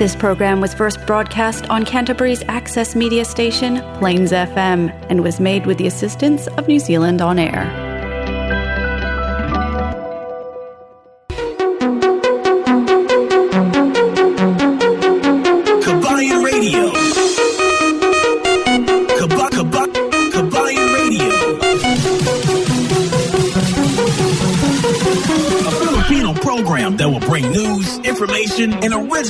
This program was first broadcast on Canterbury's access media station, Plains FM, and was made with the assistance of New Zealand On Air. Radio. Radio. A Filipino program that will bring news, information, and original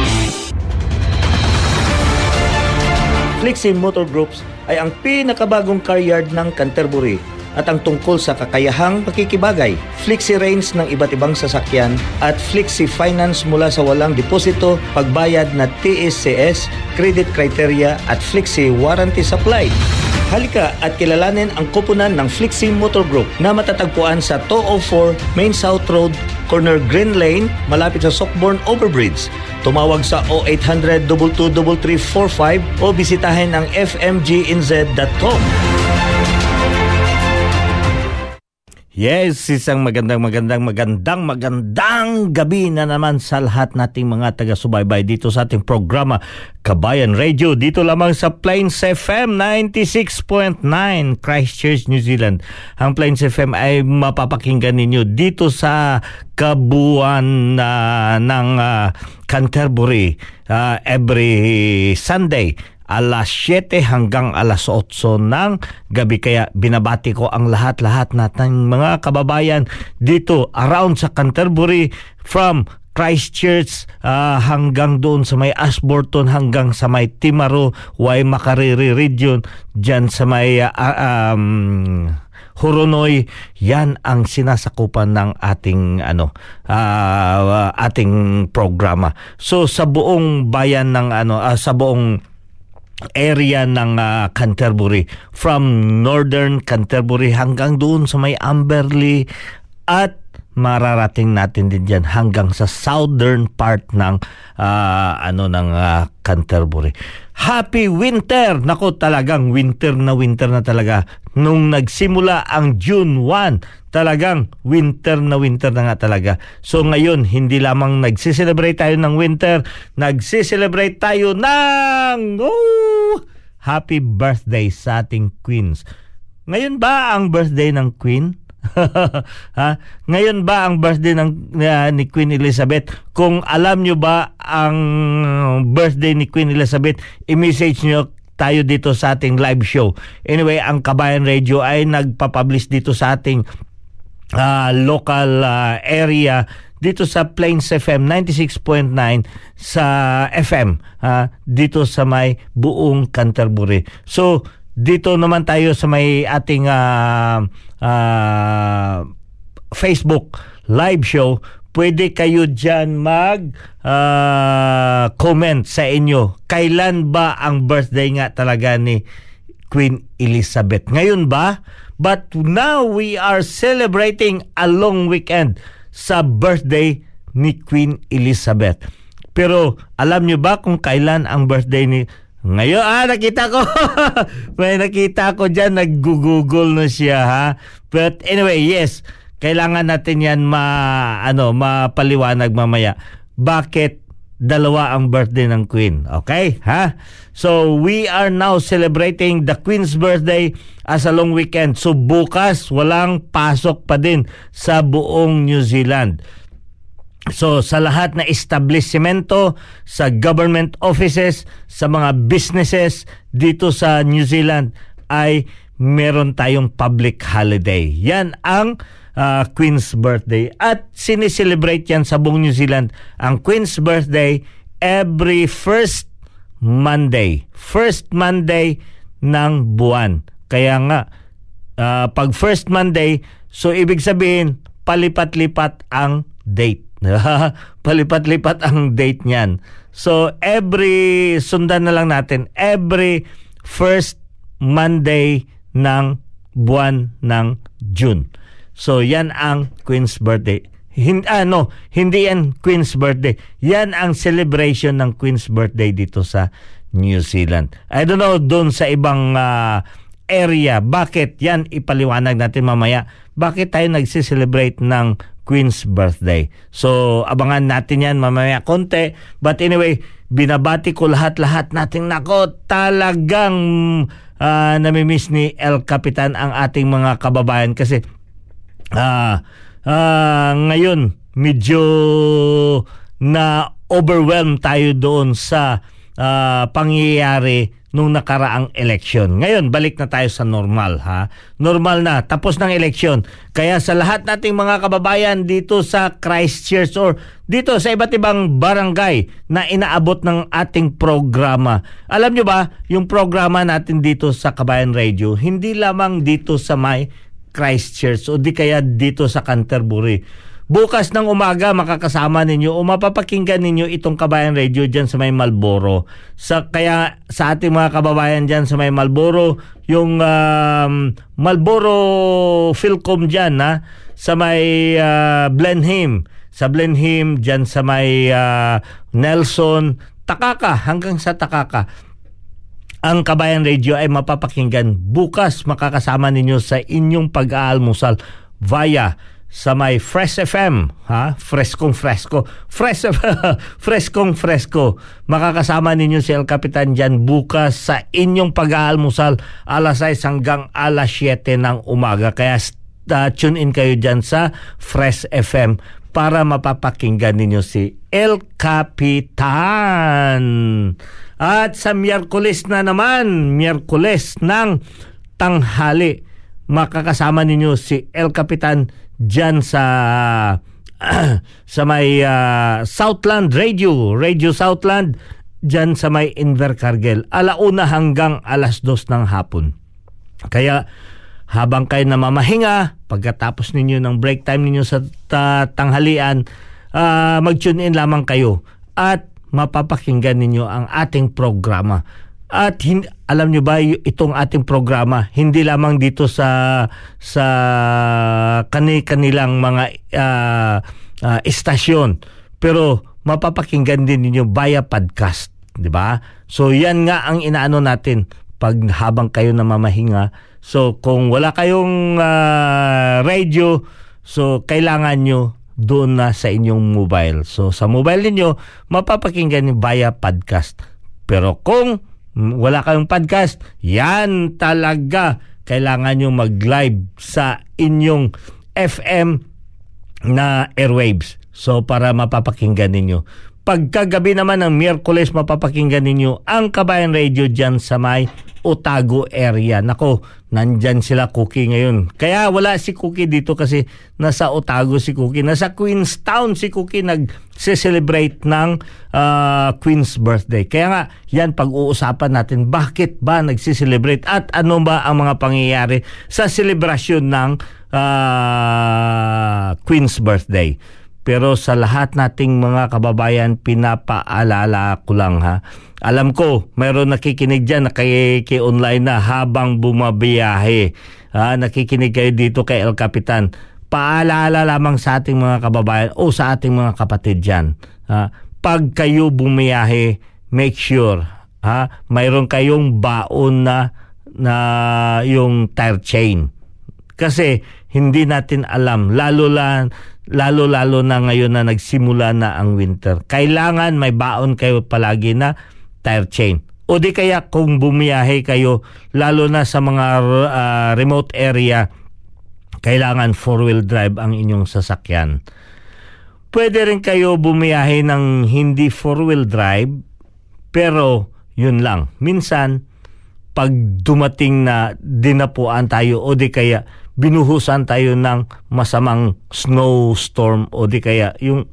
Flexi Motor Groups ay ang pinakabagong car yard ng Canterbury at ang tungkol sa kakayahang pakikibagay, flexi range ng iba't ibang sasakyan at flexi finance mula sa walang deposito, pagbayad na TSCS, credit criteria at flexi warranty supply. Halika at kilalanin ang koponan ng Flixi Motor Group na matatagpuan sa 204 Main South Road, corner Green Lane, malapit sa Sockborn Overbridge. Tumawag sa 0800 223345 o bisitahin ang fmginz.com. Yes, isang magandang magandang magandang magandang gabi na naman sa lahat nating mga taga-subaybay dito sa ating programa Kabayan Radio dito lamang sa Plains FM 96.9 Christchurch, New Zealand. Ang Plains FM ay mapapakinggan ninyo dito sa kabuuan uh, ng uh, Canterbury uh, every Sunday alas 7 hanggang alas 8 ng gabi. Kaya binabati ko ang lahat-lahat nating mga kababayan dito around sa Canterbury from Christchurch uh, hanggang doon sa may Ashburton hanggang sa may Timaru, Waimakariri region, dyan sa may uh, um, Horonoy, yan ang sinasakupan ng ating ano uh, ating programa. So sa buong bayan ng ano uh, sa buong area ng uh, Canterbury. From northern Canterbury hanggang doon sa may Amberley at mararating natin din diyan hanggang sa southern part ng uh, ano ng uh, Canterbury. Happy winter! Nako talagang winter na winter na talaga. Nung nagsimula ang June 1, talagang winter na winter na nga talaga. So ngayon, hindi lamang nagsiselebrate tayo ng winter, nagsiselebrate tayo ng oh, happy birthday sa ating queens. Ngayon ba ang birthday ng queen? ha? Ngayon ba ang birthday ng uh, ni Queen Elizabeth? Kung alam nyo ba ang birthday ni Queen Elizabeth, i-message nyo tayo dito sa ating live show. Anyway, ang Kabayan Radio ay nagpapublish dito sa ating uh, local uh, area dito sa Plains FM 96.9 sa FM uh, dito sa may buong Canterbury. So dito naman tayo sa may ating uh, uh, Facebook live show, pwede kayo dyan mag uh, comment sa inyo. Kailan ba ang birthday nga talaga ni Queen Elizabeth? Ngayon ba? But now we are celebrating a long weekend sa birthday ni Queen Elizabeth. Pero alam nyo ba kung kailan ang birthday ni ngayon, ah, nakita ko. May nakita ko dyan, nag-google na siya, ha? But anyway, yes, kailangan natin yan ma, ano, mapaliwanag mamaya. Bakit dalawa ang birthday ng Queen? Okay, ha? So, we are now celebrating the Queen's birthday as a long weekend. So, bukas, walang pasok pa din sa buong New Zealand. So sa lahat na establishmento, sa government offices, sa mga businesses dito sa New Zealand ay meron tayong public holiday. Yan ang uh, Queen's birthday at sineselebrate yan sa buong New Zealand. Ang Queen's birthday every first Monday. First Monday ng buwan. Kaya nga, uh, pag first Monday, so ibig sabihin, palipat-lipat ang date. palipat-lipat ang date niyan. So every, sundan na lang natin, every first Monday ng buwan ng June. So yan ang Queen's birthday. Hindi, ano, hindi yan Queen's birthday. Yan ang celebration ng Queen's birthday dito sa New Zealand. I don't know doon sa ibang uh, area. Bakit? Yan ipaliwanag natin mamaya. Bakit tayo nagsi-celebrate ng Queen's birthday? So, abangan natin yan mamaya konti. But anyway, binabati ko lahat-lahat nating nako talagang uh, namimiss ni El Capitan ang ating mga kababayan kasi uh, uh, ngayon medyo na overwhelmed tayo doon sa uh, pangyayari nung nakaraang eleksyon. Ngayon, balik na tayo sa normal ha. Normal na, tapos ng eleksyon. Kaya sa lahat nating mga kababayan dito sa Christchurch or dito sa iba't ibang barangay na inaabot ng ating programa. Alam nyo ba, yung programa natin dito sa Kabayan Radio, hindi lamang dito sa may Christchurch o di kaya dito sa Canterbury Bukas ng umaga makakasama ninyo o mapapakinggan ninyo itong Kabayan Radio dyan sa may Malboro. Sa, kaya sa ating mga kababayan dyan sa may Malboro, yung um, Malboro Philcom dyan ha, sa may uh, Blenheim. Sa Blenheim, dyan sa may uh, Nelson, Takaka, hanggang sa Takaka ang Kabayan Radio ay mapapakinggan bukas makakasama ninyo sa inyong pag-aalmusal via sa may Fresh FM, ha? Freskong Fresco. Fresh Freskong Fresco. Makakasama ninyo si El Capitan diyan bukas sa inyong pag-aalmusal alas 6 hanggang alas 7 ng umaga. Kaya uh, tune in kayo diyan sa Fresh FM para mapapakinggan ninyo si El Capitan. At sa Miyerkules na naman, Miyerkules ng tanghali, makakasama ninyo si El Capitan dyan sa sa may uh, Southland Radio, Radio Southland, dyan sa may Invercargill, alauna hanggang alas dos ng hapon. Kaya habang kayo namamahinga, pagkatapos ninyo ng break time ninyo sa ta- tanghalian, uh, mag-tune in lamang kayo at mapapakinggan ninyo ang ating programa. At hin- alam nyo ba itong ating programa hindi lamang dito sa sa kani-kanilang mga uh, uh, istasyon pero mapapakinggan din ninyo via podcast, 'di ba? So yan nga ang inaano natin pag habang kayo namamahinga. So kung wala kayong uh, radio, so kailangan nyo doon na sa inyong mobile. So sa mobile niyo mapapakinggan via podcast. Pero kung wala kayong podcast, yan talaga kailangan nyo mag-live sa inyong FM na airwaves. So para mapapakinggan ninyo. Pagkagabi naman ng Miyerkules, mapapakinggan ninyo ang Kabayan Radio dyan sa may Otago area. Nako, nandyan sila Cookie ngayon. Kaya wala si Cookie dito kasi nasa Otago si Cookie. Nasa Queenstown si Cookie nag-celebrate ng uh, Queen's birthday. Kaya nga, yan pag-uusapan natin bakit ba nag-celebrate at ano ba ang mga pangyayari sa selebrasyon ng uh, Queen's birthday. Pero sa lahat nating mga kababayan, pinapaalala ko lang ha. Alam ko, mayroon nakikinig dyan na kay, kay online na habang bumabiyahe. Ha, nakikinig kayo dito kay El Capitan. Paalala lamang sa ating mga kababayan o sa ating mga kapatid dyan. Ha, pag kayo bumiyahe, make sure ha, mayroon kayong baon na na yung tire chain. Kasi hindi natin alam, lalo lang lalo-lalo na ngayon na nagsimula na ang winter. Kailangan may baon kayo palagi na tire chain. O di kaya kung bumiyahe kayo, lalo na sa mga uh, remote area, kailangan four-wheel drive ang inyong sasakyan. Pwede rin kayo bumiyahe ng hindi four-wheel drive, pero yun lang. Minsan, pag dumating na dinapuan tayo o di kaya binuhusan tayo ng masamang snowstorm o di kaya yung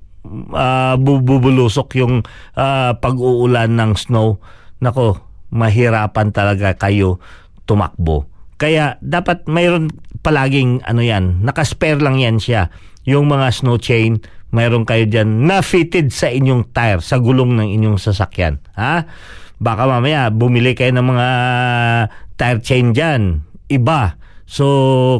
uh, bubulusok yung uh, pag-uulan ng snow, nako, mahirapan talaga kayo tumakbo. Kaya dapat mayroon palaging ano yan, nakaspare lang yan siya. Yung mga snow chain, mayroon kayo dyan na fitted sa inyong tire, sa gulong ng inyong sasakyan. Ha? Baka mamaya bumili kayo ng mga tire chain dyan, iba. So,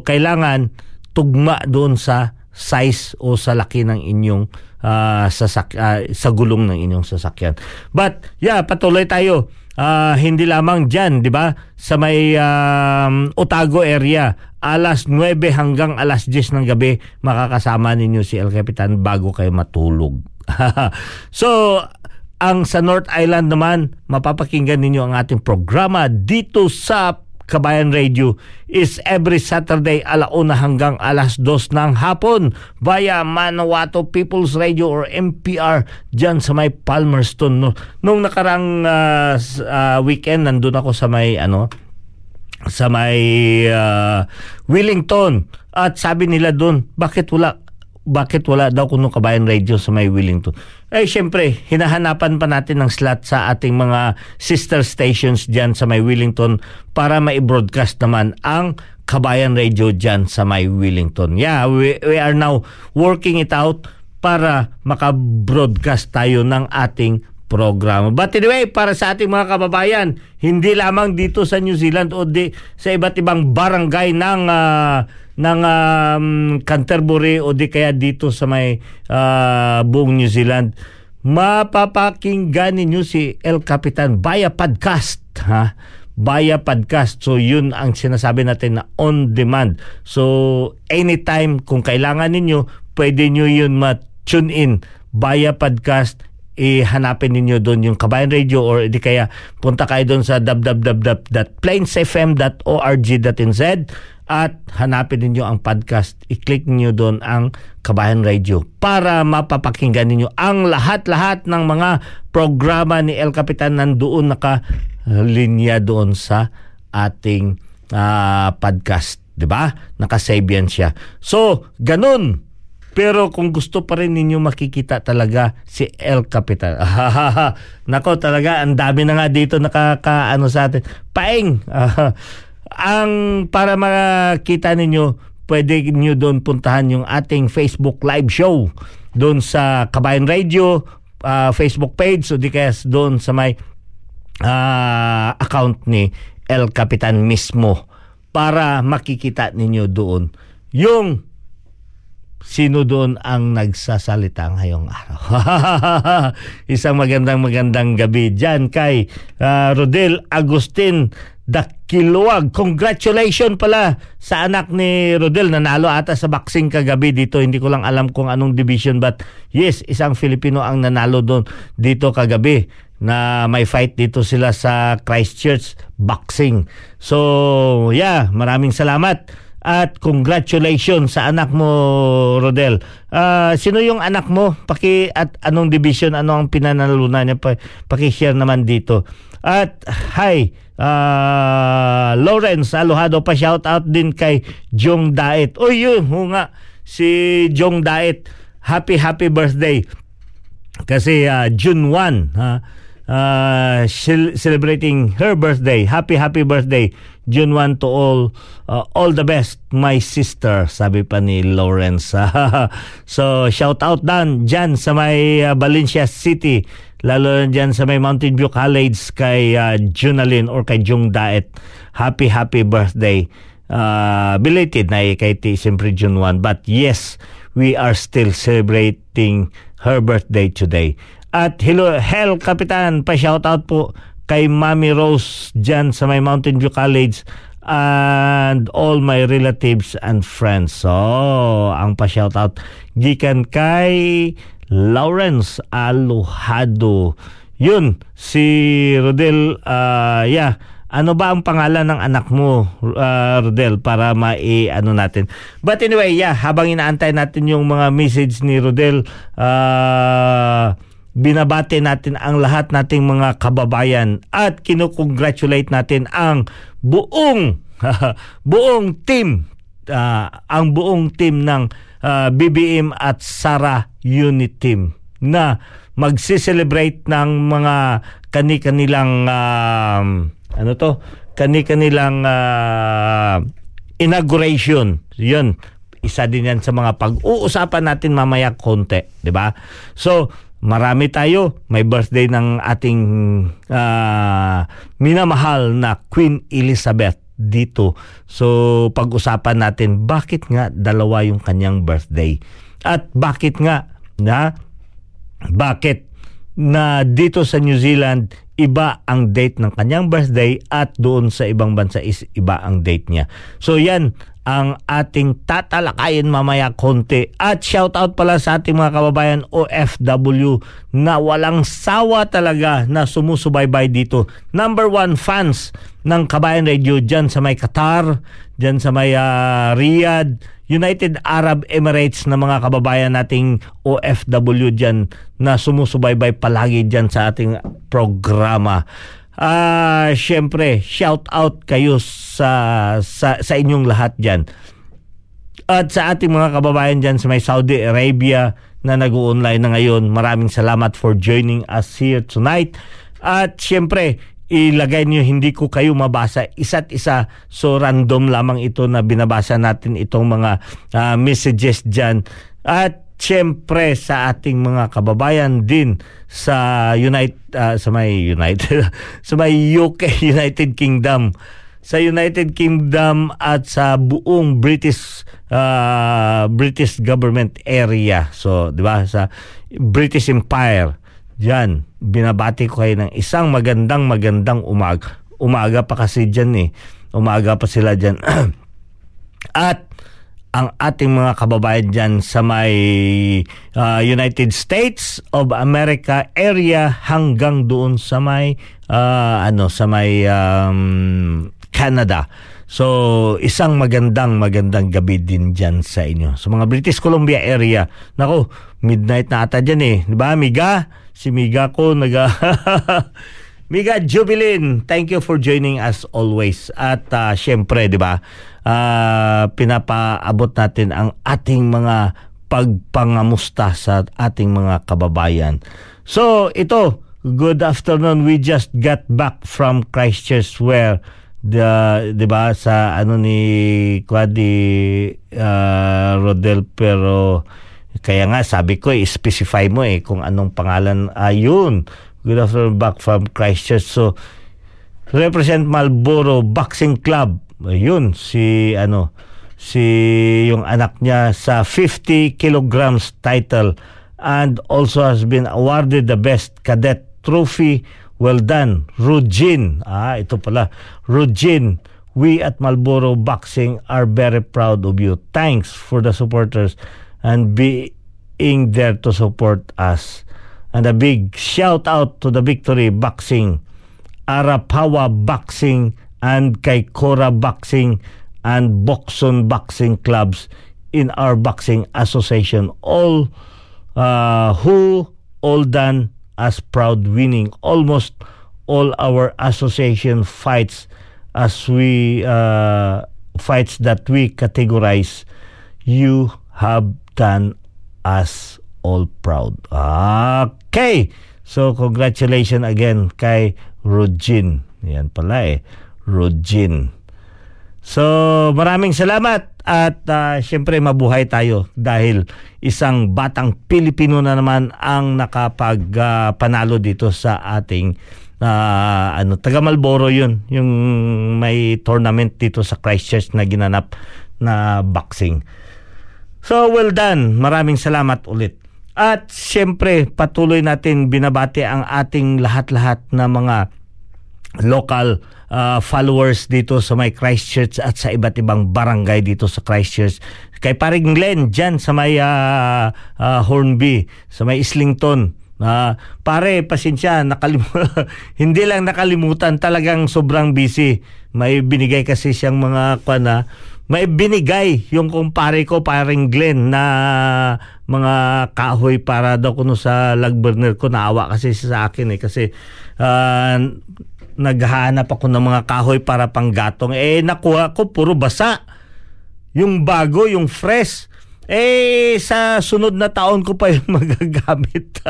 kailangan tugma doon sa size o sa laki ng inyong uh, sasak uh, sa gulong ng inyong sasakyan. But yeah, patuloy tayo. Uh, hindi lamang diyan, 'di ba? Sa may um, Otago area, alas 9 hanggang alas 10 ng gabi makakasama ninyo si El Capitan bago kayo matulog. so, ang sa North Island naman, mapapakinggan ninyo ang ating programa dito sa Kabayan Radio is every Saturday alauna hanggang alas dos ng hapon via Manawato People's Radio or MPR dyan sa may Palmerston. No, nung nakarang uh, uh, weekend nandun ako sa may ano sa may uh, Wellington at sabi nila doon bakit wala bakit wala daw kuno kabayan radio sa may Wellington. Eh syempre, hinahanapan pa natin ng slot sa ating mga sister stations diyan sa may Wellington para mai-broadcast naman ang Kabayan Radio diyan sa may Wellington. Yeah, we, we are now working it out para maka-broadcast tayo ng ating programa. But anyway, para sa ating mga kababayan, hindi lamang dito sa New Zealand o di, sa iba't ibang barangay ng uh, ng um, Canterbury o di kaya dito sa may uh, buong New Zealand, mapapakinggan ninyo si El Capitan via podcast. Ha? Via podcast. So, yun ang sinasabi natin na on demand. So, anytime kung kailangan ninyo, pwede nyo yun ma-tune in via podcast ihanapin ninyo doon yung Kabayan Radio or di kaya punta kayo doon sa www.plainsfm.org.nz at hanapin ninyo ang podcast. I-click niyo doon ang Kabayan Radio para mapapakinggan ninyo ang lahat-lahat ng mga programa ni El Capitan nandoon naka-linya doon sa ating uh, podcast. 'di ba? Naka-save yan siya. So, ganun. Pero kung gusto pa rin ninyo makikita talaga si El Capitan. Nako talaga, ang dami na nga dito nakaka ano sa atin. Paeng. ang para makita ninyo, pwede niyo doon puntahan yung ating Facebook live show doon sa Kabayan Radio uh, Facebook page so di kaya doon sa may uh, account ni El Capitan mismo para makikita ninyo doon yung sino doon ang nagsasalita ngayong araw. Isang magandang magandang gabi dyan kay uh, Rodel Agustin Dakiluwag. Congratulations pala sa anak ni Rodel. Nanalo ata sa boxing kagabi dito. Hindi ko lang alam kung anong division but yes, isang Filipino ang nanalo doon dito kagabi na may fight dito sila sa Christchurch boxing. So, yeah, maraming salamat at congratulations sa anak mo Rodel. Uh, sino yung anak mo? Paki at anong division ano ang pinanalunan niya pa, paki-share naman dito. At hi uh, Lawrence Alohado pa shout out din kay Jong Daet. Oy yun, ho nga si Jong Daet. Happy happy birthday. Kasi uh, June 1 ha uh, celebrating her birthday. Happy happy birthday. June 1 to all uh, all the best my sister sabi pa ni Lawrence. so shout out dan diyan sa may uh, Valencia City lalo na dyan sa may Mountain View College kay uh, Junalyn or kay Jung Daet. Happy, happy birthday. Uh, belated na eh, kay T, siyempre June 1. But yes, we are still celebrating her birthday today. At hello, hell, Kapitan, pa-shoutout po kay Mami Rose dyan sa may Mountain View College and all my relatives and friends. So, ang pa-shoutout gikan kay Lawrence Alojado. Yun, si Rodel, uh, yeah, ano ba ang pangalan ng anak mo, uh, Rodel, para mai-ano natin. But anyway, yeah, habang inaantay natin yung mga message ni Rodel, uh, binabati natin ang lahat nating mga kababayan at kinukongratulate natin ang buong buong team uh, ang buong team ng uh, BBM at Sara Unit Team na magse-celebrate ng mga kani-kanilang uh, ano to kani-kanilang uh, inauguration. 'Yun. Isa din yan sa mga pag-uusapan natin mamaya konti, 'di ba? So, marami tayo. May birthday ng ating uh, minamahal na Queen Elizabeth dito. So, pag-usapan natin bakit nga dalawa yung kanyang birthday. At bakit nga na bakit na dito sa New Zealand iba ang date ng kanyang birthday at doon sa ibang bansa is iba ang date niya. So yan ang ating tatalakayin mamaya konti. At shout out pala sa ating mga kababayan OFW na walang sawa talaga na sumusubaybay dito. Number one fans ng Kabayan Radio dyan sa may Qatar, dyan sa may uh, Riyadh, United Arab Emirates na mga kababayan nating OFW dyan na sumusubaybay palagi dyan sa ating programa. Ah, uh, syempre, shout out kayo sa sa sa inyong lahat diyan. At sa ating mga kababayan diyan sa may Saudi Arabia na nag-online na ngayon, maraming salamat for joining us here tonight. At syempre, ilagay niyo hindi ko kayo mabasa. Isa't isa so random lamang ito na binabasa natin itong mga uh, messages diyan at syempre sa ating mga kababayan din sa United uh, sa may United sa may UK United Kingdom. Sa United Kingdom at sa buong British uh, British government area. So di ba? Sa British Empire. Diyan, binabati ko kayo ng isang magandang magandang umaga. Umaga pa kasi diyan eh. Umaga pa sila diyan. At ang ating mga kababayan diyan sa may uh, United States of America area hanggang doon sa may uh, ano sa may um, Canada. So, isang magandang magandang gabi din dyan sa inyo. Sa mga British Columbia area, nako, midnight na ata dyan eh. Ba, Miga? si Miga ko naga Miga Jubilin, thank you for joining us always. At uh, syempre, 'di ba? Uh, pinapaabot natin ang ating mga pagpangamusta sa ating mga kababayan. So, ito, good afternoon. We just got back from Christchurch where the 'di ba sa ano ni Quadi uh, Rodel pero kaya nga sabi ko, specify mo eh kung anong pangalan. Ayun. Good afternoon back from Christchurch. So, represent Marlboro Boxing Club. Ayun, si ano, si yung anak niya sa 50 kilograms title and also has been awarded the best cadet trophy. Well done, Rujin. Ah, ito pala. Rujin, we at Marlboro Boxing are very proud of you. Thanks for the supporters and being there to support us. And a big shout out to the Victory Boxing, Arapawa Boxing, and Kaikora Boxing and Boxon Boxing clubs in our boxing association. All uh, who all done as proud winning almost all our association fights as we uh, fights that we categorize you have done us all proud. Okay. So, congratulations again kay Rojin. Yan pala eh. Rojin. So, maraming salamat at uh, syempre mabuhay tayo dahil isang batang Pilipino na naman ang nakapagpanalo uh, dito sa ating uh, ano taga Malboro yun yung may tournament dito sa Christchurch na ginanap na boxing. So well done. Maraming salamat ulit. At siyempre, patuloy natin binabati ang ating lahat-lahat na mga local uh, followers dito sa may Christchurch at sa iba't ibang barangay dito sa Christchurch. Kay paring Glenn dyan sa may uh, uh, Hornby, sa may Islington. Uh, pare, pasensya, nakalim- hindi lang nakalimutan, talagang sobrang busy. May binigay kasi siyang mga kwa na may binigay yung kumpare ko, paring Glenn, na mga kahoy para daw kuno sa log burner ko. Naawa kasi sa akin eh. Kasi uh, naghahanap ako ng mga kahoy para panggatong. Eh, nakuha ko, puro basa. Yung bago, yung fresh. Eh, sa sunod na taon ko pa yung magagamit.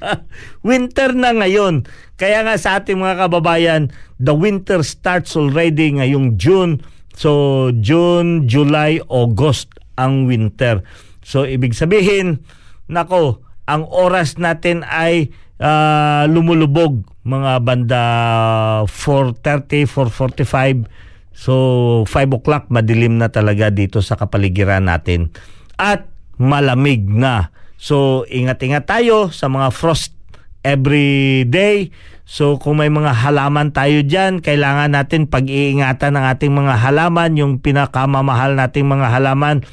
winter na ngayon. Kaya nga sa ating mga kababayan, the winter starts already ngayong June So, June, July, August ang winter. So, ibig sabihin, nako, ang oras natin ay uh, lumulubog mga banda 4.30, 4.45. So, 5 o'clock, madilim na talaga dito sa kapaligiran natin. At malamig na. So, ingat-ingat tayo sa mga frost every day. So kung may mga halaman tayo dyan, kailangan natin pag-iingatan ng ating mga halaman, yung pinakamamahal nating mga halaman,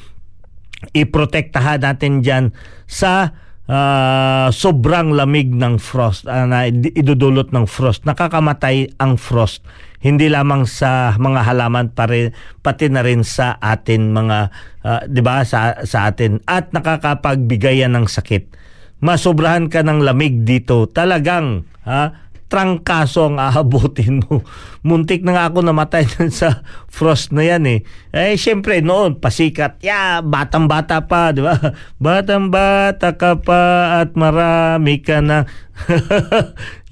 iprotektahan natin dyan sa uh, sobrang lamig ng frost, uh, na idudulot ng frost. Nakakamatay ang frost. Hindi lamang sa mga halaman pare, pati na rin sa atin mga, uh, di ba, sa, sa atin. At nakakapagbigay yan ng sakit. Masobrahan ka ng lamig dito. Talagang, ha, trangkaso ang aabutin mo. Muntik na nga ako namatay sa frost na yan eh. Eh, syempre noon, pasikat. Ya, batang-bata pa, di ba? Batang-bata ka pa at marami ka na.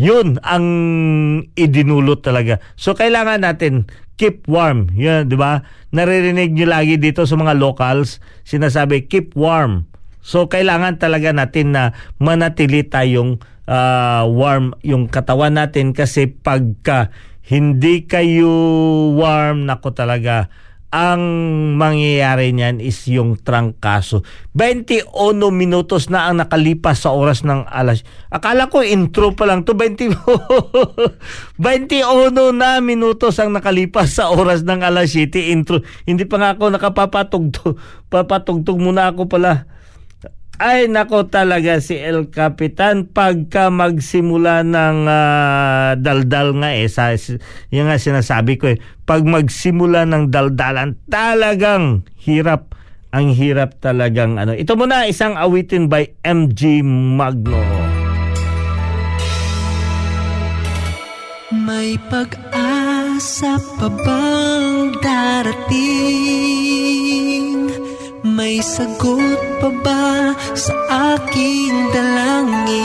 Yun ang idinulot talaga. So, kailangan natin keep warm. Yan, di ba? Naririnig nyo lagi dito sa mga locals, sinasabi, keep warm. So, kailangan talaga natin na manatili tayong uh, warm yung katawan natin kasi pagka hindi kayo warm, nako talaga, ang mangyayari niyan is yung trangkaso. 21 minutos na ang nakalipas sa oras ng alas. Akala ko intro pa lang to 20 21 na minutos ang nakalipas sa oras ng alas 7 intro. Hindi pa nga ako nakapapatugtog. Papatugtog muna ako pala ay nako talaga si El Capitan. Pagka magsimula ng uh, daldal nga eh sa yung nga sinasabi ko eh pag magsimula ng daldalan talagang hirap. Ang hirap talagang ano. Ito muna isang awitin by MG Magno. May pag-asa pa bang darating may sagot pa ba sa aking dalangin?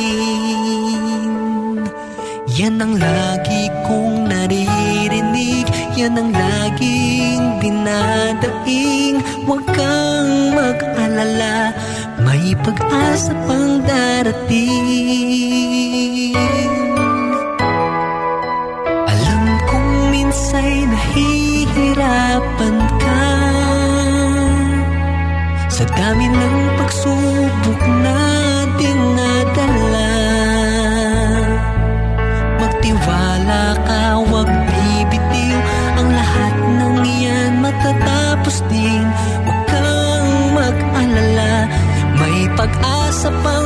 Yan ang lagi kong naririnig Yan ang laging dinadaing Huwag kang mag-alala May pag-asa pang darating Alam kong minsa'y nahihirapan sa dami ng pagsubok na dinadala Magtiwala ka, wag bibitiw Ang lahat ng iyan. Matatapos din Huwag kang mag-alala. May pag-asa pang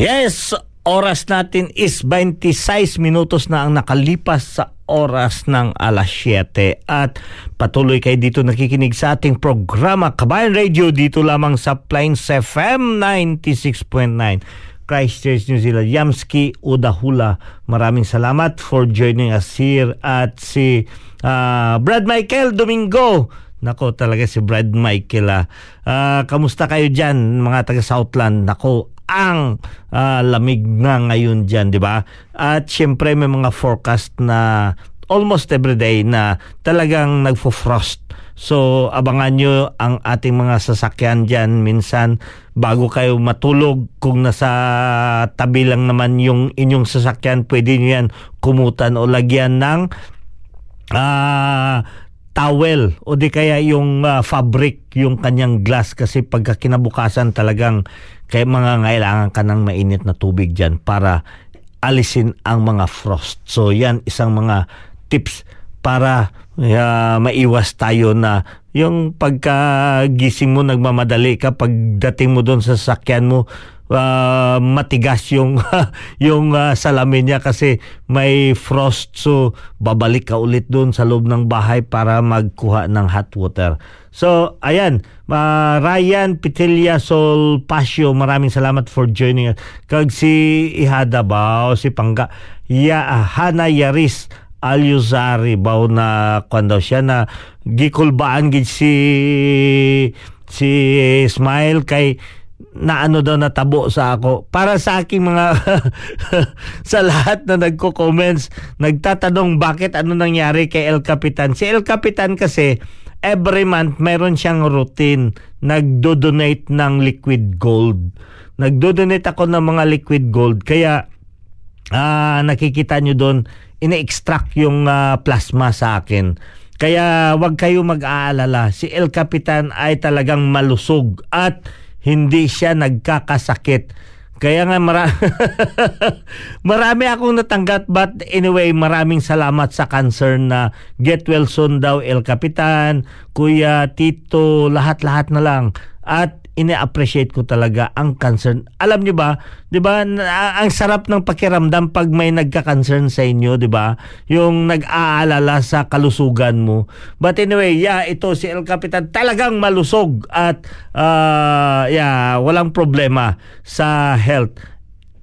Yes, oras natin is 26 minutos na ang nakalipas sa oras ng alas 7 at patuloy kayo dito nakikinig sa ating programa Kabayan Radio dito lamang sa Plains FM 96.9 Christchurch, New Zealand. Yamski Udahula. Maraming salamat for joining us here at si uh, Brad Michael Domingo. Nako talaga si Brad Michael ah. Uh, kamusta kayo dyan mga taga Southland? Nako ang uh, lamig na ngayon dyan, di ba? At syempre may mga forecast na almost every day na talagang nagfo-frost. So abangan nyo ang ating mga sasakyan dyan minsan bago kayo matulog kung nasa tabi lang naman yung inyong sasakyan pwede nyo yan kumutan o lagyan ng uh, towel o di kaya yung uh, fabric yung kanyang glass kasi pagka kinabukasan talagang kaya mga ngailangan ka ng mainit na tubig dyan para alisin ang mga frost. So yan isang mga tips para uh, maiwas tayo na yung pagkagising mo nagmamadali ka pagdating mo doon sa sasakyan mo uh, matigas yung yung uh, salamin niya kasi may frost so babalik ka ulit doon sa loob ng bahay para magkuha ng hot water. So ayan, uh, Ryan Pitilia Sol Pasio, maraming salamat for joining us. Kag si Ihada ba o si Pangga ya Hana Yaris Alyuzari baw na kwan daw siya na gikulbaan gid si si Smile kay na ano daw natabo sa ako. Para sa aking mga sa lahat na nagko-comments, nagtatanong bakit ano nangyari kay El Capitan. Si El Capitan kasi every month meron siyang routine nagdo-donate ng liquid gold. Nagdo-donate ako ng mga liquid gold kaya uh, nakikita nyo doon ina-extract yung uh, plasma sa akin. Kaya wag kayo mag-aalala. Si El Capitan ay talagang malusog at hindi siya nagkakasakit. Kaya nga mara- marami akong natanggap but anyway maraming salamat sa concern na get well soon daw El Capitan, Kuya Tito, lahat-lahat na lang. At ine-appreciate ko talaga ang concern. Alam niyo ba, 'di ba, ang sarap ng pakiramdam pag may nagka-concern sa inyo, 'di ba? Yung nag-aalala sa kalusugan mo. But anyway, yeah, ito si El Capitan talagang malusog at uh, yeah, walang problema sa health.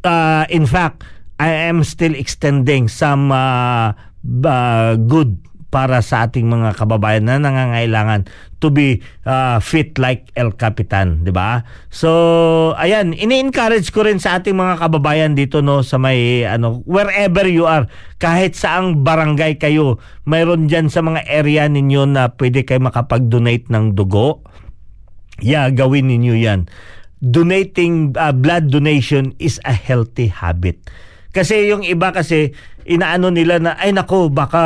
Uh, in fact, I am still extending some uh, uh, good para sa ating mga kababayan na nangangailangan to be uh, fit like El Capitan, 'di ba? So, ayan, ini-encourage ko rin sa ating mga kababayan dito no sa may ano wherever you are, kahit saang barangay kayo, mayroon diyan sa mga area ninyo na pwede kayo makapag-donate ng dugo. Yeah, gawin ninyo 'yan. Donating uh, blood donation is a healthy habit. Kasi yung iba kasi inaano nila na ay nako baka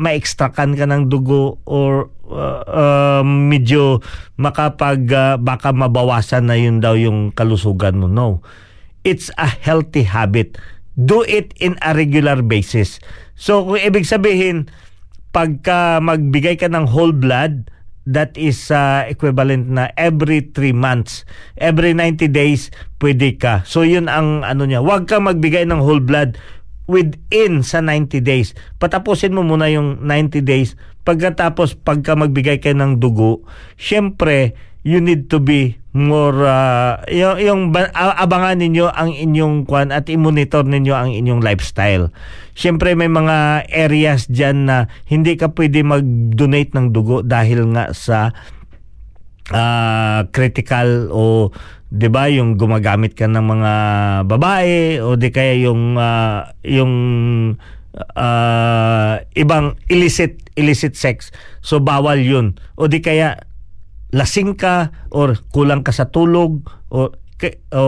ma-extractan ka ng dugo or uh, uh, medyo makapag uh, baka mabawasan na yun daw yung kalusugan mo. No. It's a healthy habit. Do it in a regular basis. So kung ibig sabihin pagka magbigay ka ng whole blood that is uh, equivalent na every 3 months. Every 90 days, pwede ka. So yun ang ano niya. Huwag ka magbigay ng whole blood within sa 90 days. Patapusin mo muna yung 90 days. Pagkatapos, pagka magbigay kayo ng dugo, syempre, you need to be more uh, yung, yung abangan ninyo ang inyong kwan at i-monitor ninyo ang inyong lifestyle. Syempre may mga areas diyan na hindi ka pwede mag-donate ng dugo dahil nga sa uh, critical o 'di ba yung gumagamit ka ng mga babae o di kaya yung uh, yung uh, ibang illicit illicit sex. So bawal yun. O di kaya lasing ka or kulang ka sa tulog o o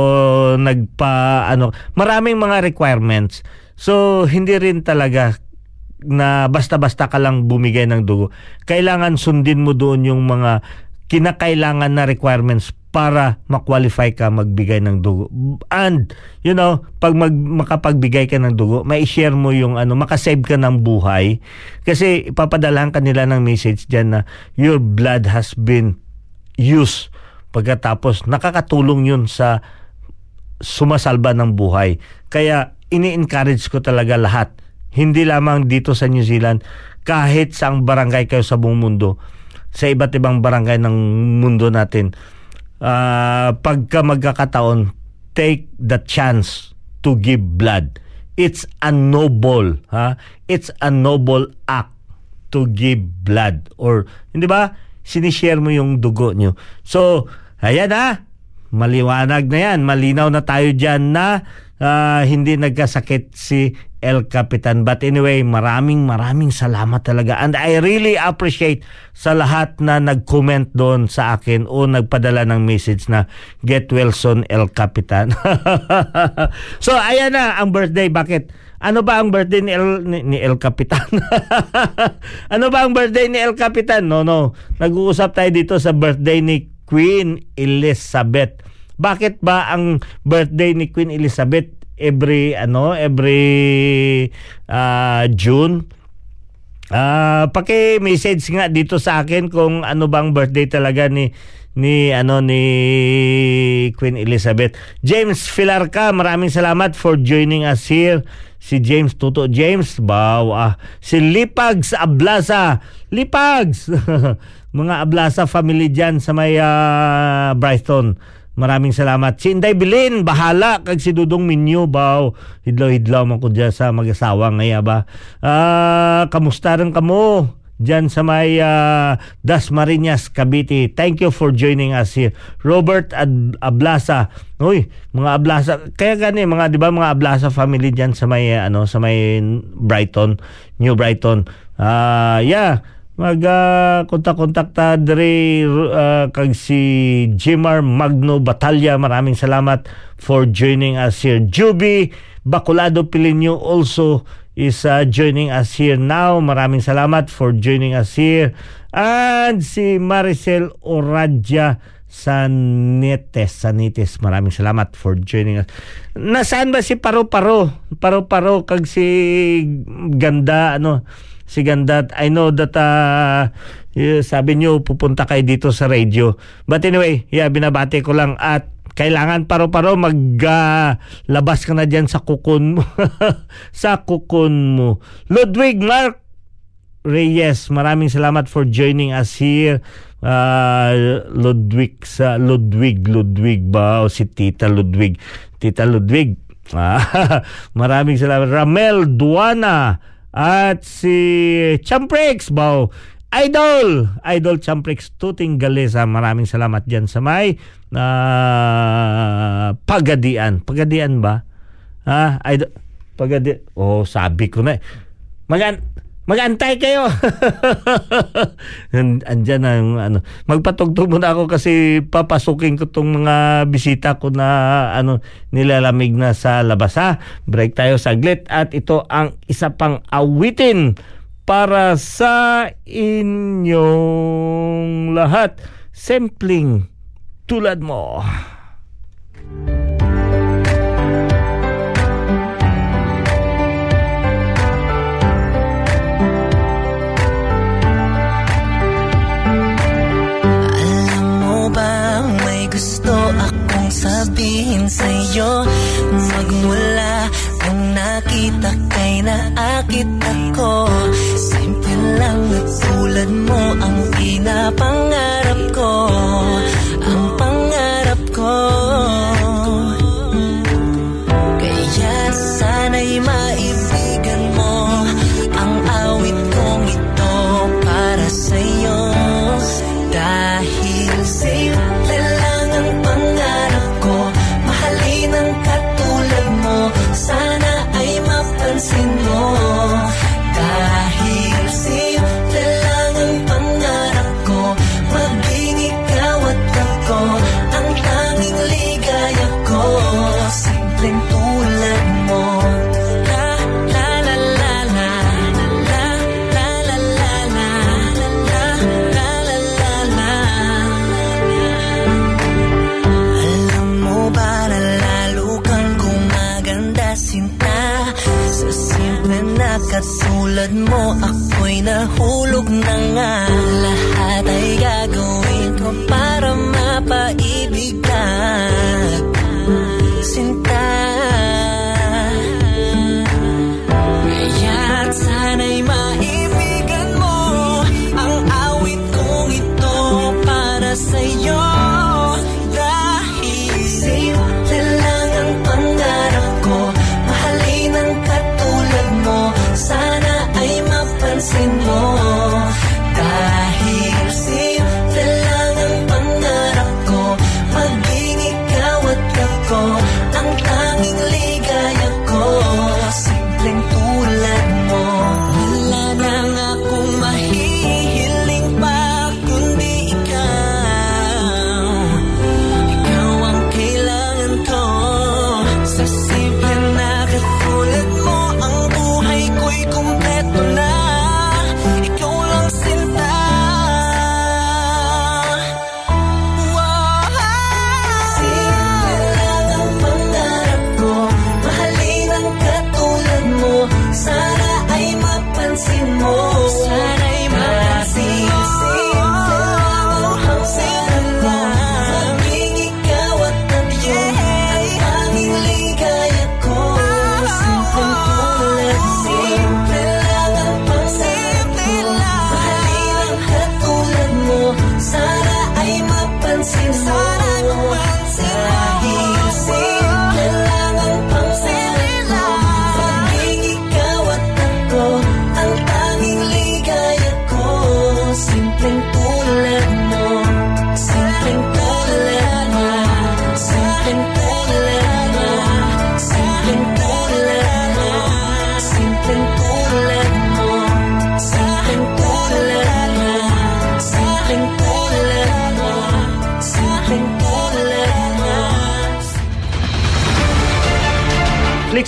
nagpa ano maraming mga requirements. So hindi rin talaga na basta-basta ka lang bumigay ng dugo. Kailangan sundin mo doon yung mga kinakailangan na requirements para ma-qualify ka magbigay ng dugo. And, you know, pag mag, makapagbigay ka ng dugo, may share mo yung ano, makasave ka ng buhay. Kasi ipapadalahan ka nila ng message dyan na your blood has been used. Pagkatapos, nakakatulong yun sa sumasalba ng buhay. Kaya ini-encourage ko talaga lahat. Hindi lamang dito sa New Zealand, kahit sa ang barangay kayo sa buong mundo, sa iba't ibang barangay ng mundo natin, uh, pagka magkakataon, take the chance to give blood. It's a noble, ha? It's a noble act to give blood or hindi ba? Sinishare mo yung dugo nyo. So, ayan na. Maliwanag na yan. Malinaw na tayo dyan na uh, hindi nagkasakit si El Capitan. But anyway, maraming maraming salamat talaga. And I really appreciate sa lahat na nag-comment doon sa akin o nagpadala ng message na Get well soon, El Capitan. so, ayan na ang birthday. Bakit? Ano ba ang birthday ni El, ni, ni El Capitan? ano ba ang birthday ni El Capitan? No, no. Nag-uusap tayo dito sa birthday ni Queen Elizabeth. Bakit ba ang birthday ni Queen Elizabeth every ano every uh, June? Uh, paki-message nga dito sa akin kung ano bang birthday talaga ni ni ano ni Queen Elizabeth. James Filarca, maraming salamat for joining us here. Si James Tuto James, wow. Ah. Si Lipags Ablasa. Lipags. mga Ablasa family dyan sa may uh, Brighton. Maraming salamat. Si Inday Bilin, bahala. Kag si Dudong Minyo, baw. Hidlaw-hidlaw man ko dyan sa mag-asawa ngaya ba. Uh, kamusta rin kamo? Diyan sa may uh, Dasmariñas, Cavite. Thank you for joining us here. Robert Ad- Ablasa. Uy, mga Ablasa. Kaya gani mga 'di ba mga Ablasa family diyan sa may ano sa may Brighton, New Brighton. Ah, uh, yeah mag uh, ta diri uh, kag si Jimar Magno Batalya. Maraming salamat for joining us here. Juby Bacolado Pilinyo also is uh, joining us here now. Maraming salamat for joining us here. And si Maricel Oradja Sanites Sanites maraming salamat for joining us. Nasaan ba si Paro Paro Paro Paro kag si Ganda ano si Gandat. I know that uh, sabi niyo pupunta kayo dito sa radio. But anyway, yeah, binabati ko lang at kailangan paro-paro maglabas uh, ka na diyan sa kukon mo. sa kukon mo. Ludwig Mark Reyes, maraming salamat for joining us here. Uh, Ludwig sa Ludwig Ludwig ba o si Tita Ludwig Tita Ludwig ah, maraming salamat Ramel Duana at si Champrex, bao. Idol! Idol Champrex Tuting Galesa. Maraming salamat dyan sa may uh, pagadian. Pagadian ba? Ha? Idol, pagadi Oh, sabi ko na. Magan Magantay kayo. Andiyan na yung ano. Magpatugtog muna ako kasi papasukin ko tong mga bisita ko na ano nilalamig na sa labas ha. Break tayo saglit at ito ang isa pang awitin para sa inyong lahat. Sampling tulad mo. Sabihin sa'yo Magmula nung nakita kay naakit ako. Simple lang na tulad mo ang pinapangarap ko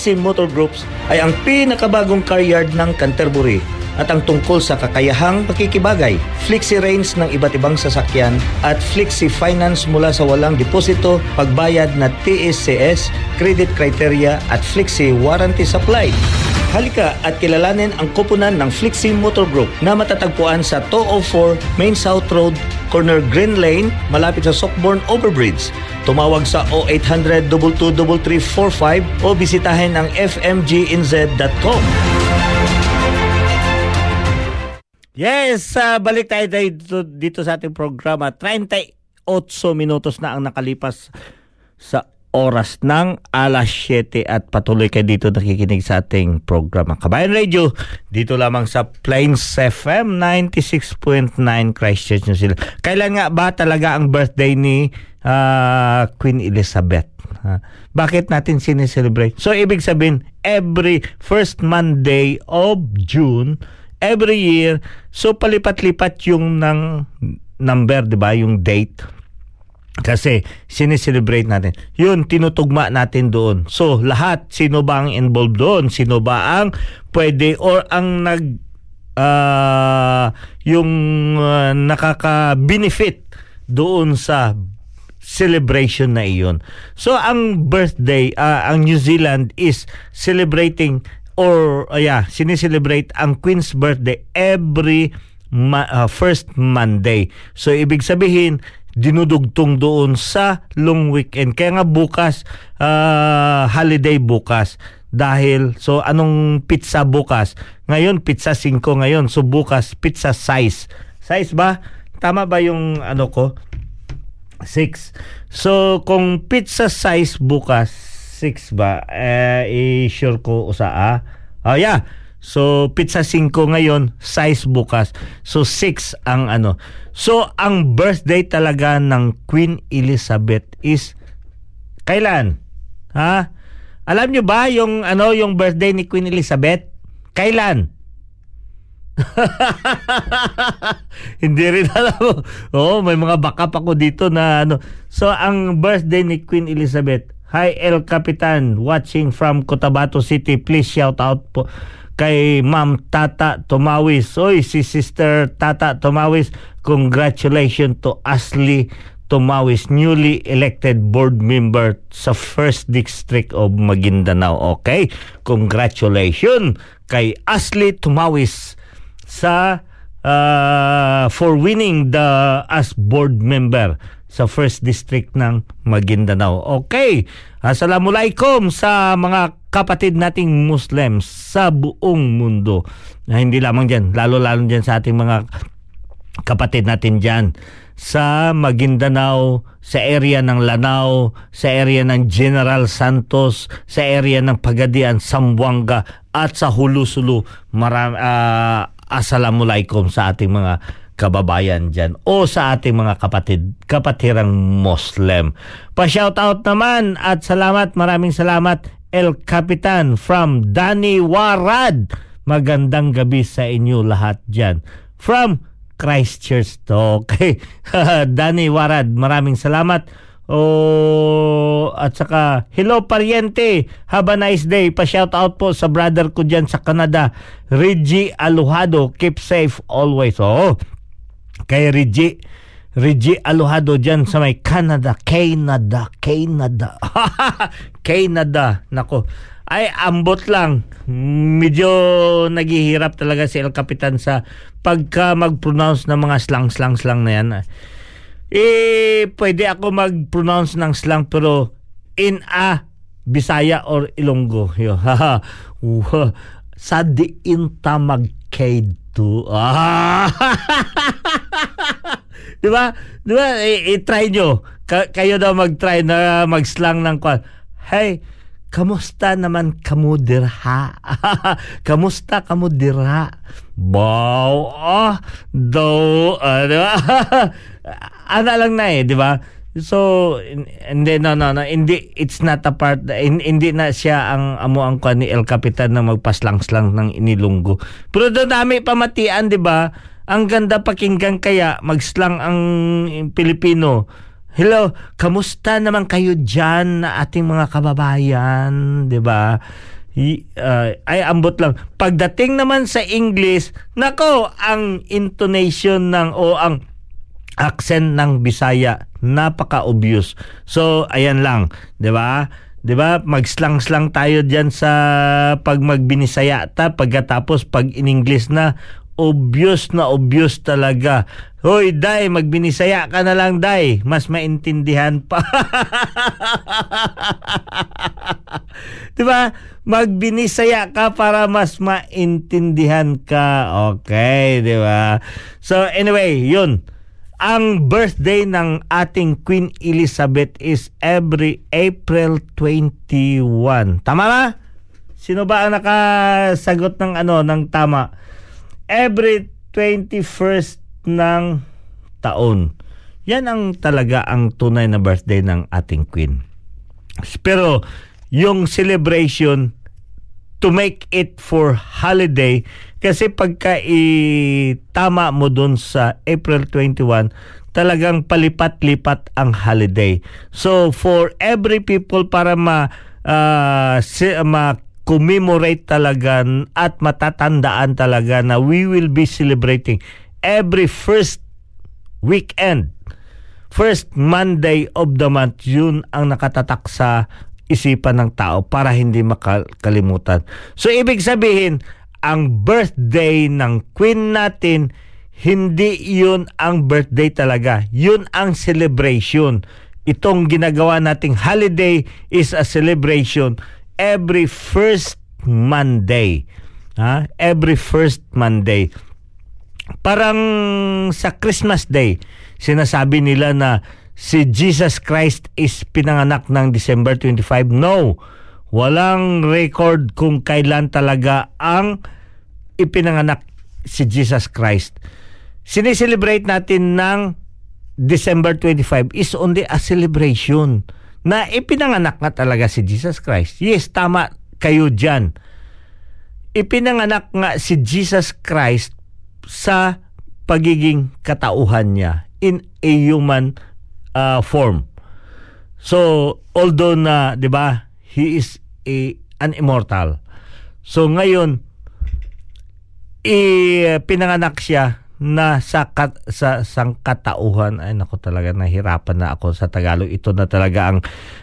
Flixie Motor Groups ay ang pinakabagong car yard ng Canterbury at ang tungkol sa kakayahang pakikibagay, Flixie Range ng iba't ibang sasakyan at Flixie Finance mula sa walang deposito, pagbayad na TSCS, credit criteria at Flixie Warranty Supply. Halika at kilalanin ang koponan ng Flixie Motor Group na matatagpuan sa 204 Main South Road, corner Green Lane, malapit sa Sockborn Overbridge. Tumawag sa 0800 22345 o bisitahin ang fmginz.com. Yes, uh, balik tayo dito, dito sa ating programa. 38 minutos na ang nakalipas sa oras ng alas 7 at patuloy kayo dito nakikinig sa ating programa. Kabayan Radio, dito lamang sa Plains FM 96.9 Christchurch, New Zealand. Kailan nga ba talaga ang birthday ni uh, Queen Elizabeth? Uh, bakit natin sineselebrate? So, ibig sabihin, every first Monday of June, every year, so palipat-lipat yung ng number, di ba? Yung date kasi sineselebrate natin. Yun, tinutugma natin doon. So, lahat, sino ba ang involved doon? Sino ba ang pwede or ang nag uh, yung uh, nakaka-benefit doon sa celebration na iyon. So, ang birthday, uh, ang New Zealand is celebrating or uh, yeah, sineselebrate ang Queen's birthday every ma- uh, first Monday. So, ibig sabihin, dinudugtong doon sa long weekend. Kaya nga bukas, uh, holiday bukas. Dahil, so anong pizza bukas? Ngayon, pizza 5 ngayon. So bukas, pizza size. Size ba? Tama ba yung ano ko? 6. So kung pizza size bukas, 6 ba? Eh, i-sure ko usa ah. Oh yeah. So, pizza 5 ngayon, size bukas. So, 6 ang ano. So, ang birthday talaga ng Queen Elizabeth is kailan? Ha? Alam nyo ba yung ano yung birthday ni Queen Elizabeth? Kailan? Hindi rin alam. Oo, oh, may mga backup ako dito na ano. So, ang birthday ni Queen Elizabeth. Hi, El Capitan, watching from Cotabato City. Please shout out po kay Ma'am Tata Tomawis. Oy, si Sister Tata Tomawis, congratulations to Ashley Tomawis, newly elected board member sa 1st District of Maguindanao. Okay? Congratulations kay Ashley Tomawis sa uh, for winning the as board member sa 1st District ng Maguindanao. Okay, Assalamualaikum sa mga kapatid nating Muslims sa buong mundo. Na hindi lamang dyan, lalo-lalo dyan sa ating mga kapatid natin dyan sa Maguindanao, sa area ng Lanao, sa area ng General Santos, sa area ng Pagadian, Sambuanga at sa Hulusulu. Maram, uh, assalamualaikum sa ating mga kababayan dyan o sa ating mga kapatid, kapatirang Muslim. Pa-shoutout naman at salamat, maraming salamat El Capitan from Danny Warad. Magandang gabi sa inyo lahat dyan. From Christchurch to. Okay. Danny Warad, maraming salamat. Oh, at saka hello pariente. Have a nice day. Pa-shout out po sa brother ko diyan sa Canada, Reggie Aluhado. Keep safe always. Oh, kay Reggie Reggie Aluhado dyan sa may Canada, Canada, Canada. Canada. Nako. Ay, ambot lang. Medyo naghihirap talaga si El Capitan sa pagka mag-pronounce ng mga slang-slang-slang na yan. Eh, pwede ako mag-pronounce ng slang pero in a Bisaya or Ilonggo. Yo, sa diin ta magkaido. Ah! Di ba? Di ba? I-try nyo. Ka- kayo daw mag-try na mag-slang ng kwan. Hey, kamusta naman kamu dirha? kamusta kamu dirha? Wow, oh, daw, uh, di ba? Ano lang na eh, di ba? So, hindi, no, no, no, hindi, it's not a part, hindi na siya ang amo ang kwan ni El Capitan na magpaslang-slang ng inilunggo. Pero dami pamatian, di ba? ang ganda pakinggan kaya magslang ang Pilipino. Hello, kamusta naman kayo dyan na ating mga kababayan, 'di ba? Uh, ay ambot lang. Pagdating naman sa English, nako, ang intonation ng o ang accent ng Bisaya napaka-obvious. So, ayan lang, 'di ba? 'Di ba? Mag-slang-slang tayo diyan sa pag magbinisaya ta pagkatapos pag in English na obvious na obvious talaga. Hoy, Day, magbinisaya ka na lang, Day. Mas maintindihan pa. 'Di ba? Magbinisaya ka para mas maintindihan ka. Okay, 'di ba? So anyway, 'yun. Ang birthday ng ating Queen Elizabeth is every April 21. Tama ba? Sino ba ang nakasagot ng ano ng tama? Every 21st ng taon. Yan ang talaga ang tunay na birthday ng ating Queen. Pero yung celebration to make it for holiday kasi pagka itama mo dun sa April 21 talagang palipat-lipat ang holiday. So for every people para ma uh, si, ma commemorate talaga at matatandaan talaga na we will be celebrating every first weekend first Monday of the month yun ang nakatatak sa isipan ng tao para hindi makalimutan. So ibig sabihin, ang birthday ng queen natin, hindi yun ang birthday talaga. Yun ang celebration. Itong ginagawa nating holiday is a celebration every first Monday. Ha? Every first Monday. Parang sa Christmas Day, sinasabi nila na si Jesus Christ is pinanganak ng December 25. No. Walang record kung kailan talaga ang ipinanganak si Jesus Christ. Sineselebrate natin ng December 25 is only a celebration na ipinanganak nga talaga si Jesus Christ. Yes, tama kayo dyan. Ipinanganak nga si Jesus Christ sa pagiging katauhan niya in a human uh, form. So, although na, 'di ba, he is a an immortal. So ngayon i pinanganak siya na sa kat, sa sangkatauhan ay nako talaga nahirapan na ako sa Tagalog ito na talaga ang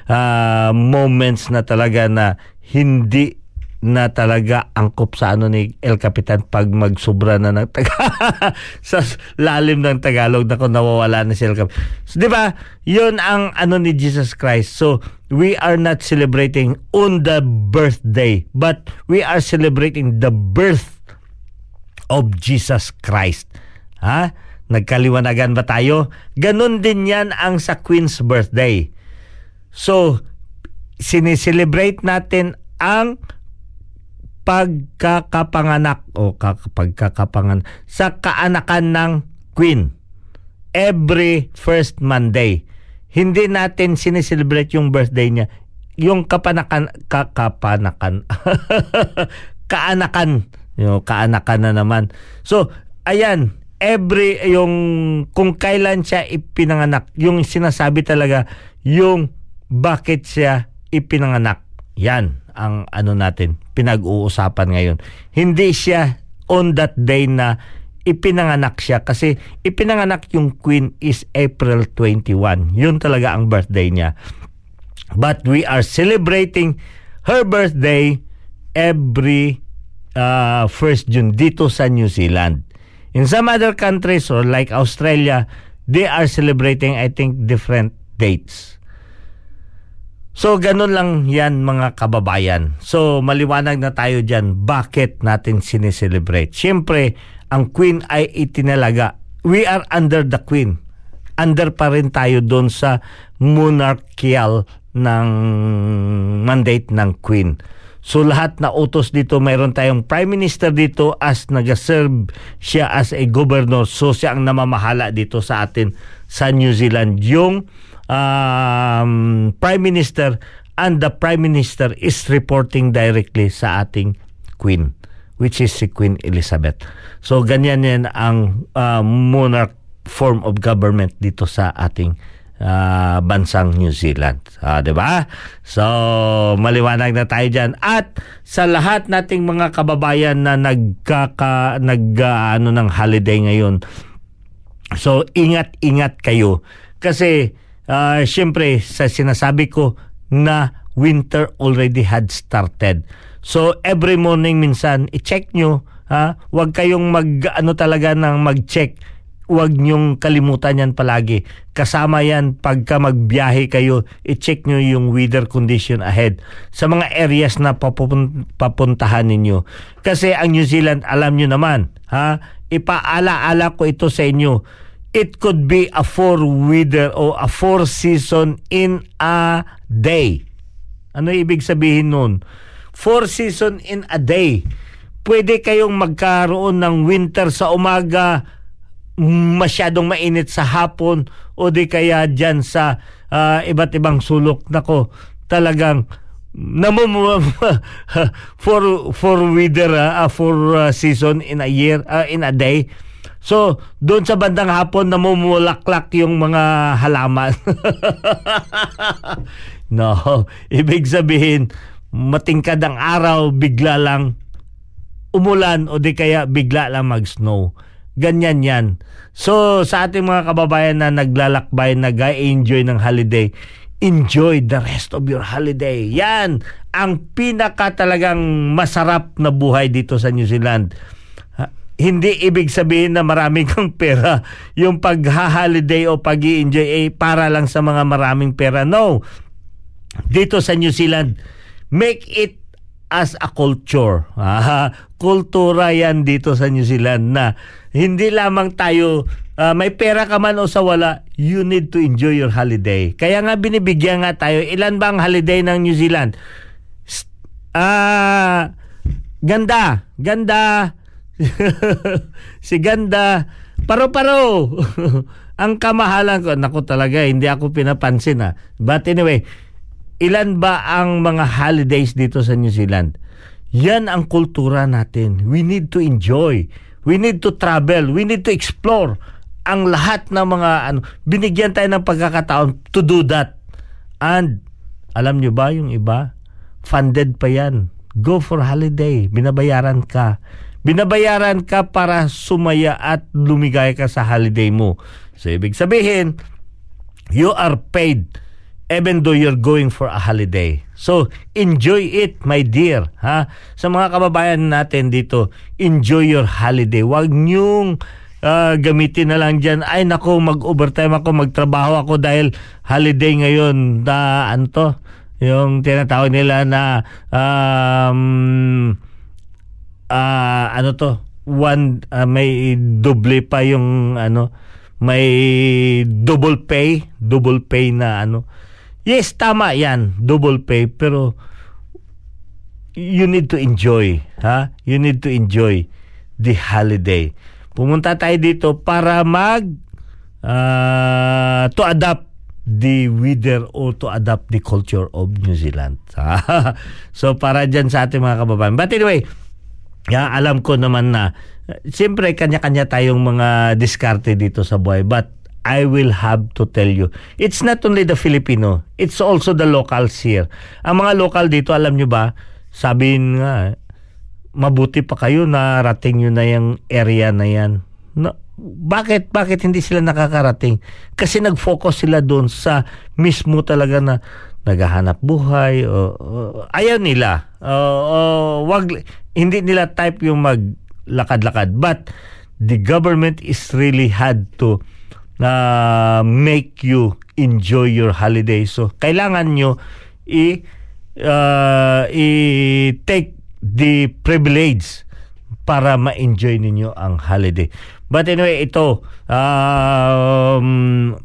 uh, moments na talaga na hindi na talaga angkop sa ano ni El Capitan pag magsubra na ng Tagalog sa lalim ng Tagalog na kung nawawala na si El Capitan. So, di ba? Yun ang ano ni Jesus Christ. So, we are not celebrating on the birthday, but we are celebrating the birth of Jesus Christ. Ha? Nagkaliwanagan ba tayo? Ganon din yan ang sa Queen's birthday. So, sineselebrate natin ang pagkakapanganak o pagkakapangan sa kaanakan ng Queen every first Monday. Hindi natin sineselebrate yung birthday niya. Yung kapanakan, kakapanakan, kaanakan, yung kaanakan na naman. So, ayan, every, yung, kung kailan siya ipinanganak, yung sinasabi talaga, yung bakit siya ipinanganak. Yan ang ano natin, pinag-uusapan ngayon. Hindi siya on that day na ipinanganak siya kasi ipinanganak yung queen is April 21. Yun talaga ang birthday niya. But we are celebrating her birthday every uh, 1st June dito sa New Zealand. In some other countries or like Australia, they are celebrating I think different dates. So ganun lang yan mga kababayan. So maliwanag na tayo dyan bakit natin sineselebrate. Siyempre, ang Queen ay itinalaga. We are under the Queen. Under pa rin tayo doon sa monarchical ng mandate ng Queen. So lahat na utos dito, mayroon tayong Prime Minister dito as nag-serve siya as a governor. So siya ang namamahala dito sa atin sa New Zealand. Yung um, Prime Minister and the Prime Minister is reporting directly sa ating Queen which is si Queen Elizabeth. So ganyan yan ang uh, monarch form of government dito sa ating ah, bansang New Zealand. Ah, 'di ba? So maliwanag na tayo diyan at sa lahat nating mga kababayan na nagkaka nag ah, ano ng holiday ngayon. So ingat-ingat kayo kasi ah, syempre sa sinasabi ko na winter already had started. So every morning minsan i-check nyo ha, wag kayong mag ano talaga ng mag-check huwag niyong kalimutan yan palagi. Kasama yan pagka magbiyahe kayo, i-check nyo yung weather condition ahead sa mga areas na papun- papuntahan ninyo. Kasi ang New Zealand, alam nyo naman, ha? ipaala-ala ko ito sa inyo. It could be a four weather o a four season in a day. Ano ibig sabihin nun? Four season in a day. Pwede kayong magkaroon ng winter sa umaga, masyadong mainit sa hapon o di kaya dyan sa ah, iba't ibang sulok nako talagang namum for for weather ah, for ah, season in a year ah, in a day so doon sa bandang hapon namumulaklak yung mga halaman no ibig sabihin matingkad ang araw bigla lang umulan o di kaya bigla lang mag-snow. Ganyan yan. So, sa ating mga kababayan na naglalakbay, nag-enjoy ng holiday, enjoy the rest of your holiday. Yan ang pinaka talagang masarap na buhay dito sa New Zealand. Hindi ibig sabihin na maraming kang pera. Yung pag-holiday o pag enjoy eh, para lang sa mga maraming pera. No. Dito sa New Zealand, make it as a culture. Ah, kultura yan dito sa New Zealand na hindi lamang tayo ah, may pera ka man o sa wala, you need to enjoy your holiday. Kaya nga binibigyan nga tayo, ilan ba ang holiday ng New Zealand? Ah, ganda, ganda. si ganda, paro-paro. ang kamahalan ko, naku talaga, hindi ako pinapansin ha. But anyway, ilan ba ang mga holidays dito sa New Zealand? Yan ang kultura natin. We need to enjoy. We need to travel. We need to explore. Ang lahat ng mga ano, binigyan tayo ng pagkakataon to do that. And alam nyo ba yung iba? Funded pa yan. Go for holiday. Binabayaran ka. Binabayaran ka para sumaya at lumigay ka sa holiday mo. So ibig sabihin, you are paid even though you're going for a holiday. So, enjoy it, my dear. Ha? Sa mga kababayan natin dito, enjoy your holiday. Huwag niyong ah, gamitin na lang dyan, ay nako, mag-overtime ako, magtrabaho ako dahil holiday ngayon. Na, ano to? Yung tinatawag nila na um, ah, ano to? One, ah, may doble pa yung ano, may double pay, double pay na ano. Yes, tama yan, double pay, pero you need to enjoy, ha? You need to enjoy the holiday. Pumunta tayo dito para mag ah, to adapt the weather or to adapt the culture of New Zealand. so para dyan sa ating mga kababayan. But anyway, ya, alam ko naman na uh, siyempre kanya-kanya tayong mga diskarte dito sa buhay but I will have to tell you, it's not only the Filipino, it's also the locals here. Ang mga local dito, alam nyo ba, sabihin nga, mabuti pa kayo na rating nyo na yung area na yan. No, bakit? Bakit hindi sila nakakarating? Kasi nag-focus sila doon sa mismo talaga na naghahanap buhay o, o ayaw nila. O, o, wag hindi nila type yung maglakad-lakad but the government is really had to na make you enjoy your holiday. So kailangan nyo i uh, i take the privilege para ma-enjoy ninyo ang holiday. But anyway, ito um,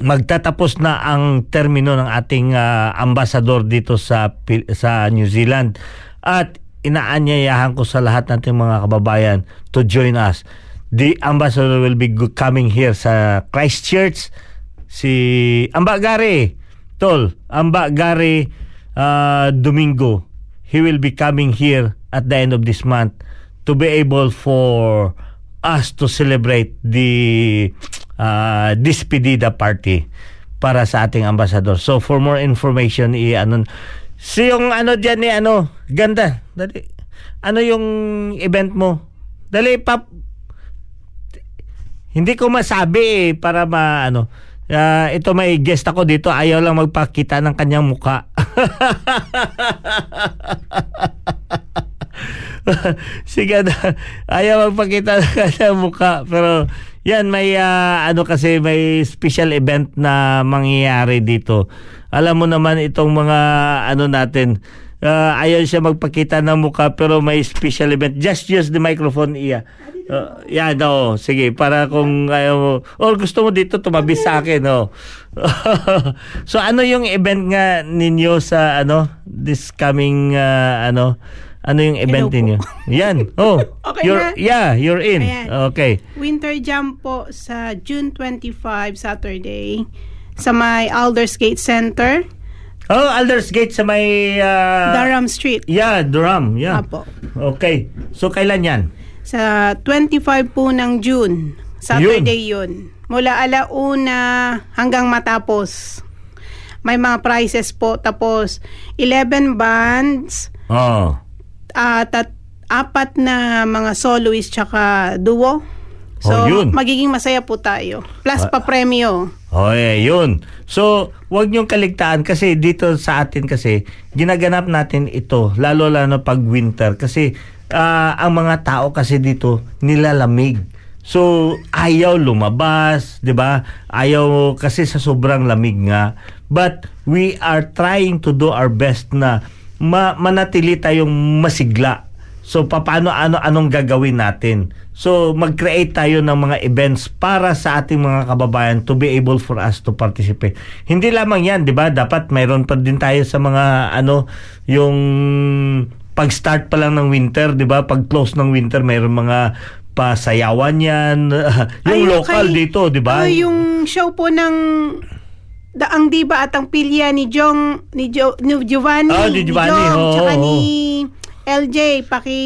magtatapos na ang termino ng ating uh, ambassador dito sa sa New Zealand. At inaanyayahan ko sa lahat nating mga kababayan to join us. The ambassador will be coming here sa Christchurch. Si Amba Gary Tol Amba Gary uh, Domingo. He will be coming here at the end of this month to be able for us to celebrate the ah, despedida party para sa ating ambasador. So for more information i ano si yung ano diyan ni ano ganda dali ano yung event mo dali pap hindi ko masabi eh para ma ano Ah, ito may guest ako dito ayaw lang magpakita ng kanyang muka Sige. Ayaw magpakita ng kanyang mukha. Pero yan, may ah, ano kasi, may special event na mangyayari dito. Alam mo naman itong mga ano natin, ah, ayaw siya magpakita ng mukha pero may special event. Just use the microphone, Iya. Uh, oh, sige, para kung ayaw mo, or gusto mo dito, tumabi sa akin, oh. so, ano yung event nga ninyo sa, ano, this coming, ah, ano, ano yung event Hello ninyo? Yan. Oh. Okay you're, na? Yeah, you're in. Ayan. Okay. Winter Jam po sa June 25, Saturday, sa may Aldersgate Center, Oh, Aldersgate sa may... ah, Durham Street. Yeah, Durham. Yeah. Apo. Okay. So, kailan yan? Sa 25 po ng June, Saturday yun. Mula alauna hanggang matapos. May mga prizes po. Tapos, 11 bands, Oh. At at apat na mga soloist tsaka duo. So, Oh, yun. magiging masaya po tayo. Plus pa premyo. Oh, eh, yun. So, wag niyong kaligtaan kasi dito sa atin kasi ginaganap natin ito lalo lalo pag winter kasi ah, ang mga tao kasi dito nilalamig. So, ayaw lumabas, 'di ba? Ayaw kasi sa sobrang lamig nga. But we are trying to do our best na ma- manatili tayong masigla. So paano ano anong gagawin natin? So mag-create tayo ng mga events para sa ating mga kababayan to be able for us to participate. Hindi lamang 'yan, 'di ba? Dapat mayroon pa din tayo sa mga ano yung pag-start pa lang ng winter, 'di ba? Pag close ng winter, mayroon mga pasayawan 'yan. yung Ay, local kay- dito, 'di ba? Oh, yung show po ng da, ang diba at ang pilya ni Jong ni, jo, ni Giovanni, Ah, ni Giovanni, Jong, oo, tsaka ni LJ paki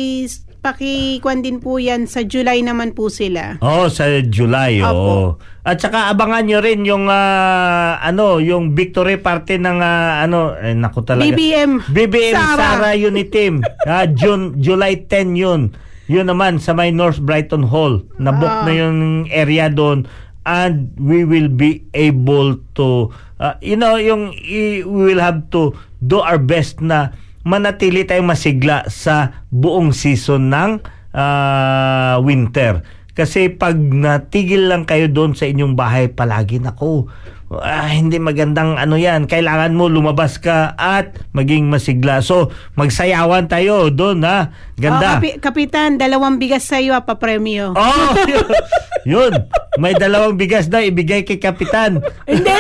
paki kwan din po yan sa July naman po sila. Oh, sa July, Opo. oo. At saka abangan nyo rin yung ah, ano, yung victory party ng ah, ano, eh, naku talaga. BBM. BBM Sara, Sara. Unity Team. Ah, June July 10 yun. Yun naman sa may North Brighton Hall. Nabook Ah. na yung area doon and we will be able to ah, you know yung we will have to do our best na manatili tayong masigla sa buong season ng ah, winter. Kasi pag natigil lang kayo doon sa inyong bahay palagi, nako, ah, hindi magandang ano yan. Kailangan mo lumabas ka at maging masigla. So, magsayawan tayo doon ha. Ganda. Oh, kapi- kapitan, dalawang bigas sa iyo pa premyo. Oh, yun. yun. May dalawang bigas na ibigay kay Kapitan. Hindi.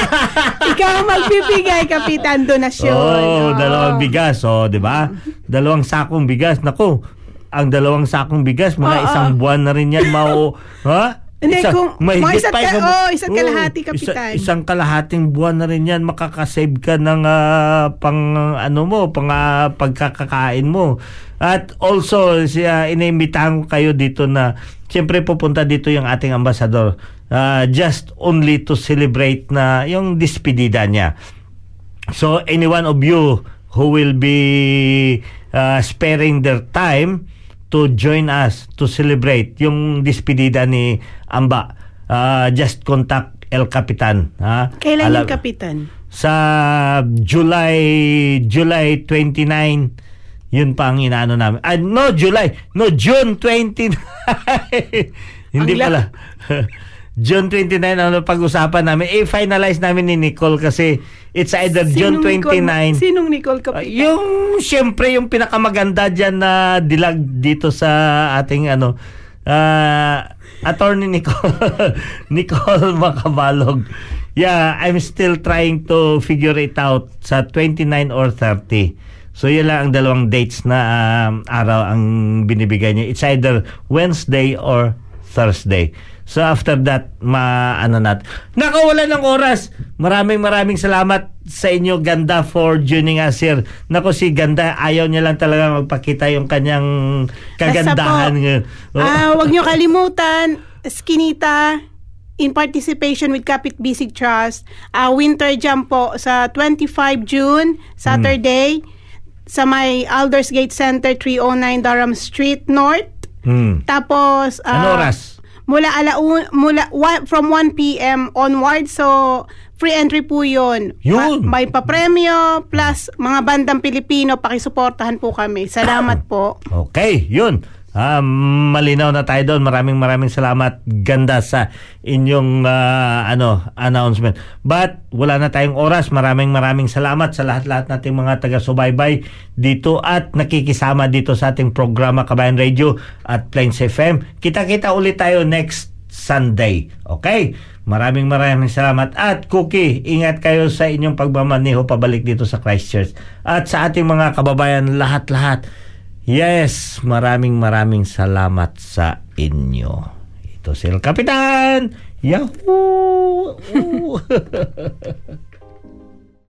Ikaw ang magbibigay, kapitan, donasyon. Oh, Oo. dalawang bigas. Oh, 'di ba? Dalawang sakong bigas. Nako, ang dalawang sakong bigas, mga Oo. isang buwan na rin 'yan mau, ha? Hindi, kung- mahigit mga isa't ka- yung- oh, isa't kalahati, Kapitan. isang kalahating buwan na rin 'yan makakasave ka ng ah, pang ano mo, pang ah, pagkakakain mo. At also, siya inimbitahan ko kayo dito na siyempre pupunta dito yung ating ambassador ah, just only to celebrate na yung despedida niya. So any one of you who will be uh, sparing their time to join us to celebrate yung despedida ni Amba, uh, just contact El Capitan. Ha? Kailan Alam- yung kapitan? Sa July July 29 yun pa ang inaano namin. Ah, no, July. No, June 29. Hindi pala. June 29 ano pag-usapan namin. Eh, finalize namin ni Nicole kasi it's either June Sinong Nicole- 29. Sinong Nicole Ah, kapitan? yung siyempre yung pinakamaganda diyan na dilag dito sa ating ano ah attorney Nicole Nicole Macabalog. Yeah, I'm still trying to figure it out sa 29 or 30. So yun lang ang dalawang dates na um, araw ang binibigay niya. It's either Wednesday or Thursday. So after that, ma-ano nat. Nakawala ng oras. Maraming maraming salamat sa inyo, Ganda, for joining us here. Nako si Ganda, ayaw niya lang talaga magpakita yung kanyang kagandahan. Ah, wag nyo kalimutan, Skinita, in participation with Kapit Bisig Trust, uh, winter jam po sa 25 June, Saturday, sa may Aldersgate Center, 309 Durham Street North. Hmm. Tapos, ah, Ano oras? Mula alaun, mula one, from 1 p.m. onward. So, free entry po yun. Yun. Ma- may papremyo plus mga bandang Pilipino. Pakisuportahan po kami. Salamat po. Okay, yun. Ah, malinaw na tayo doon. Maraming maraming salamat. Ganda sa inyong ah, ano announcement. But wala na tayong oras. Maraming maraming salamat sa lahat-lahat nating mga taga-subaybay dito at nakikisama dito sa ating programa Kabayan Radio at Plains FM. Kita-kita ulit tayo next Sunday. Okay? Maraming maraming salamat. At Cookie, ingat kayo sa inyong pagmamaniho pabalik dito sa Christchurch. At sa ating mga kababayan lahat-lahat. Yes, maraming maraming salamat sa inyo. Ito si El Kapitan. Yahoo!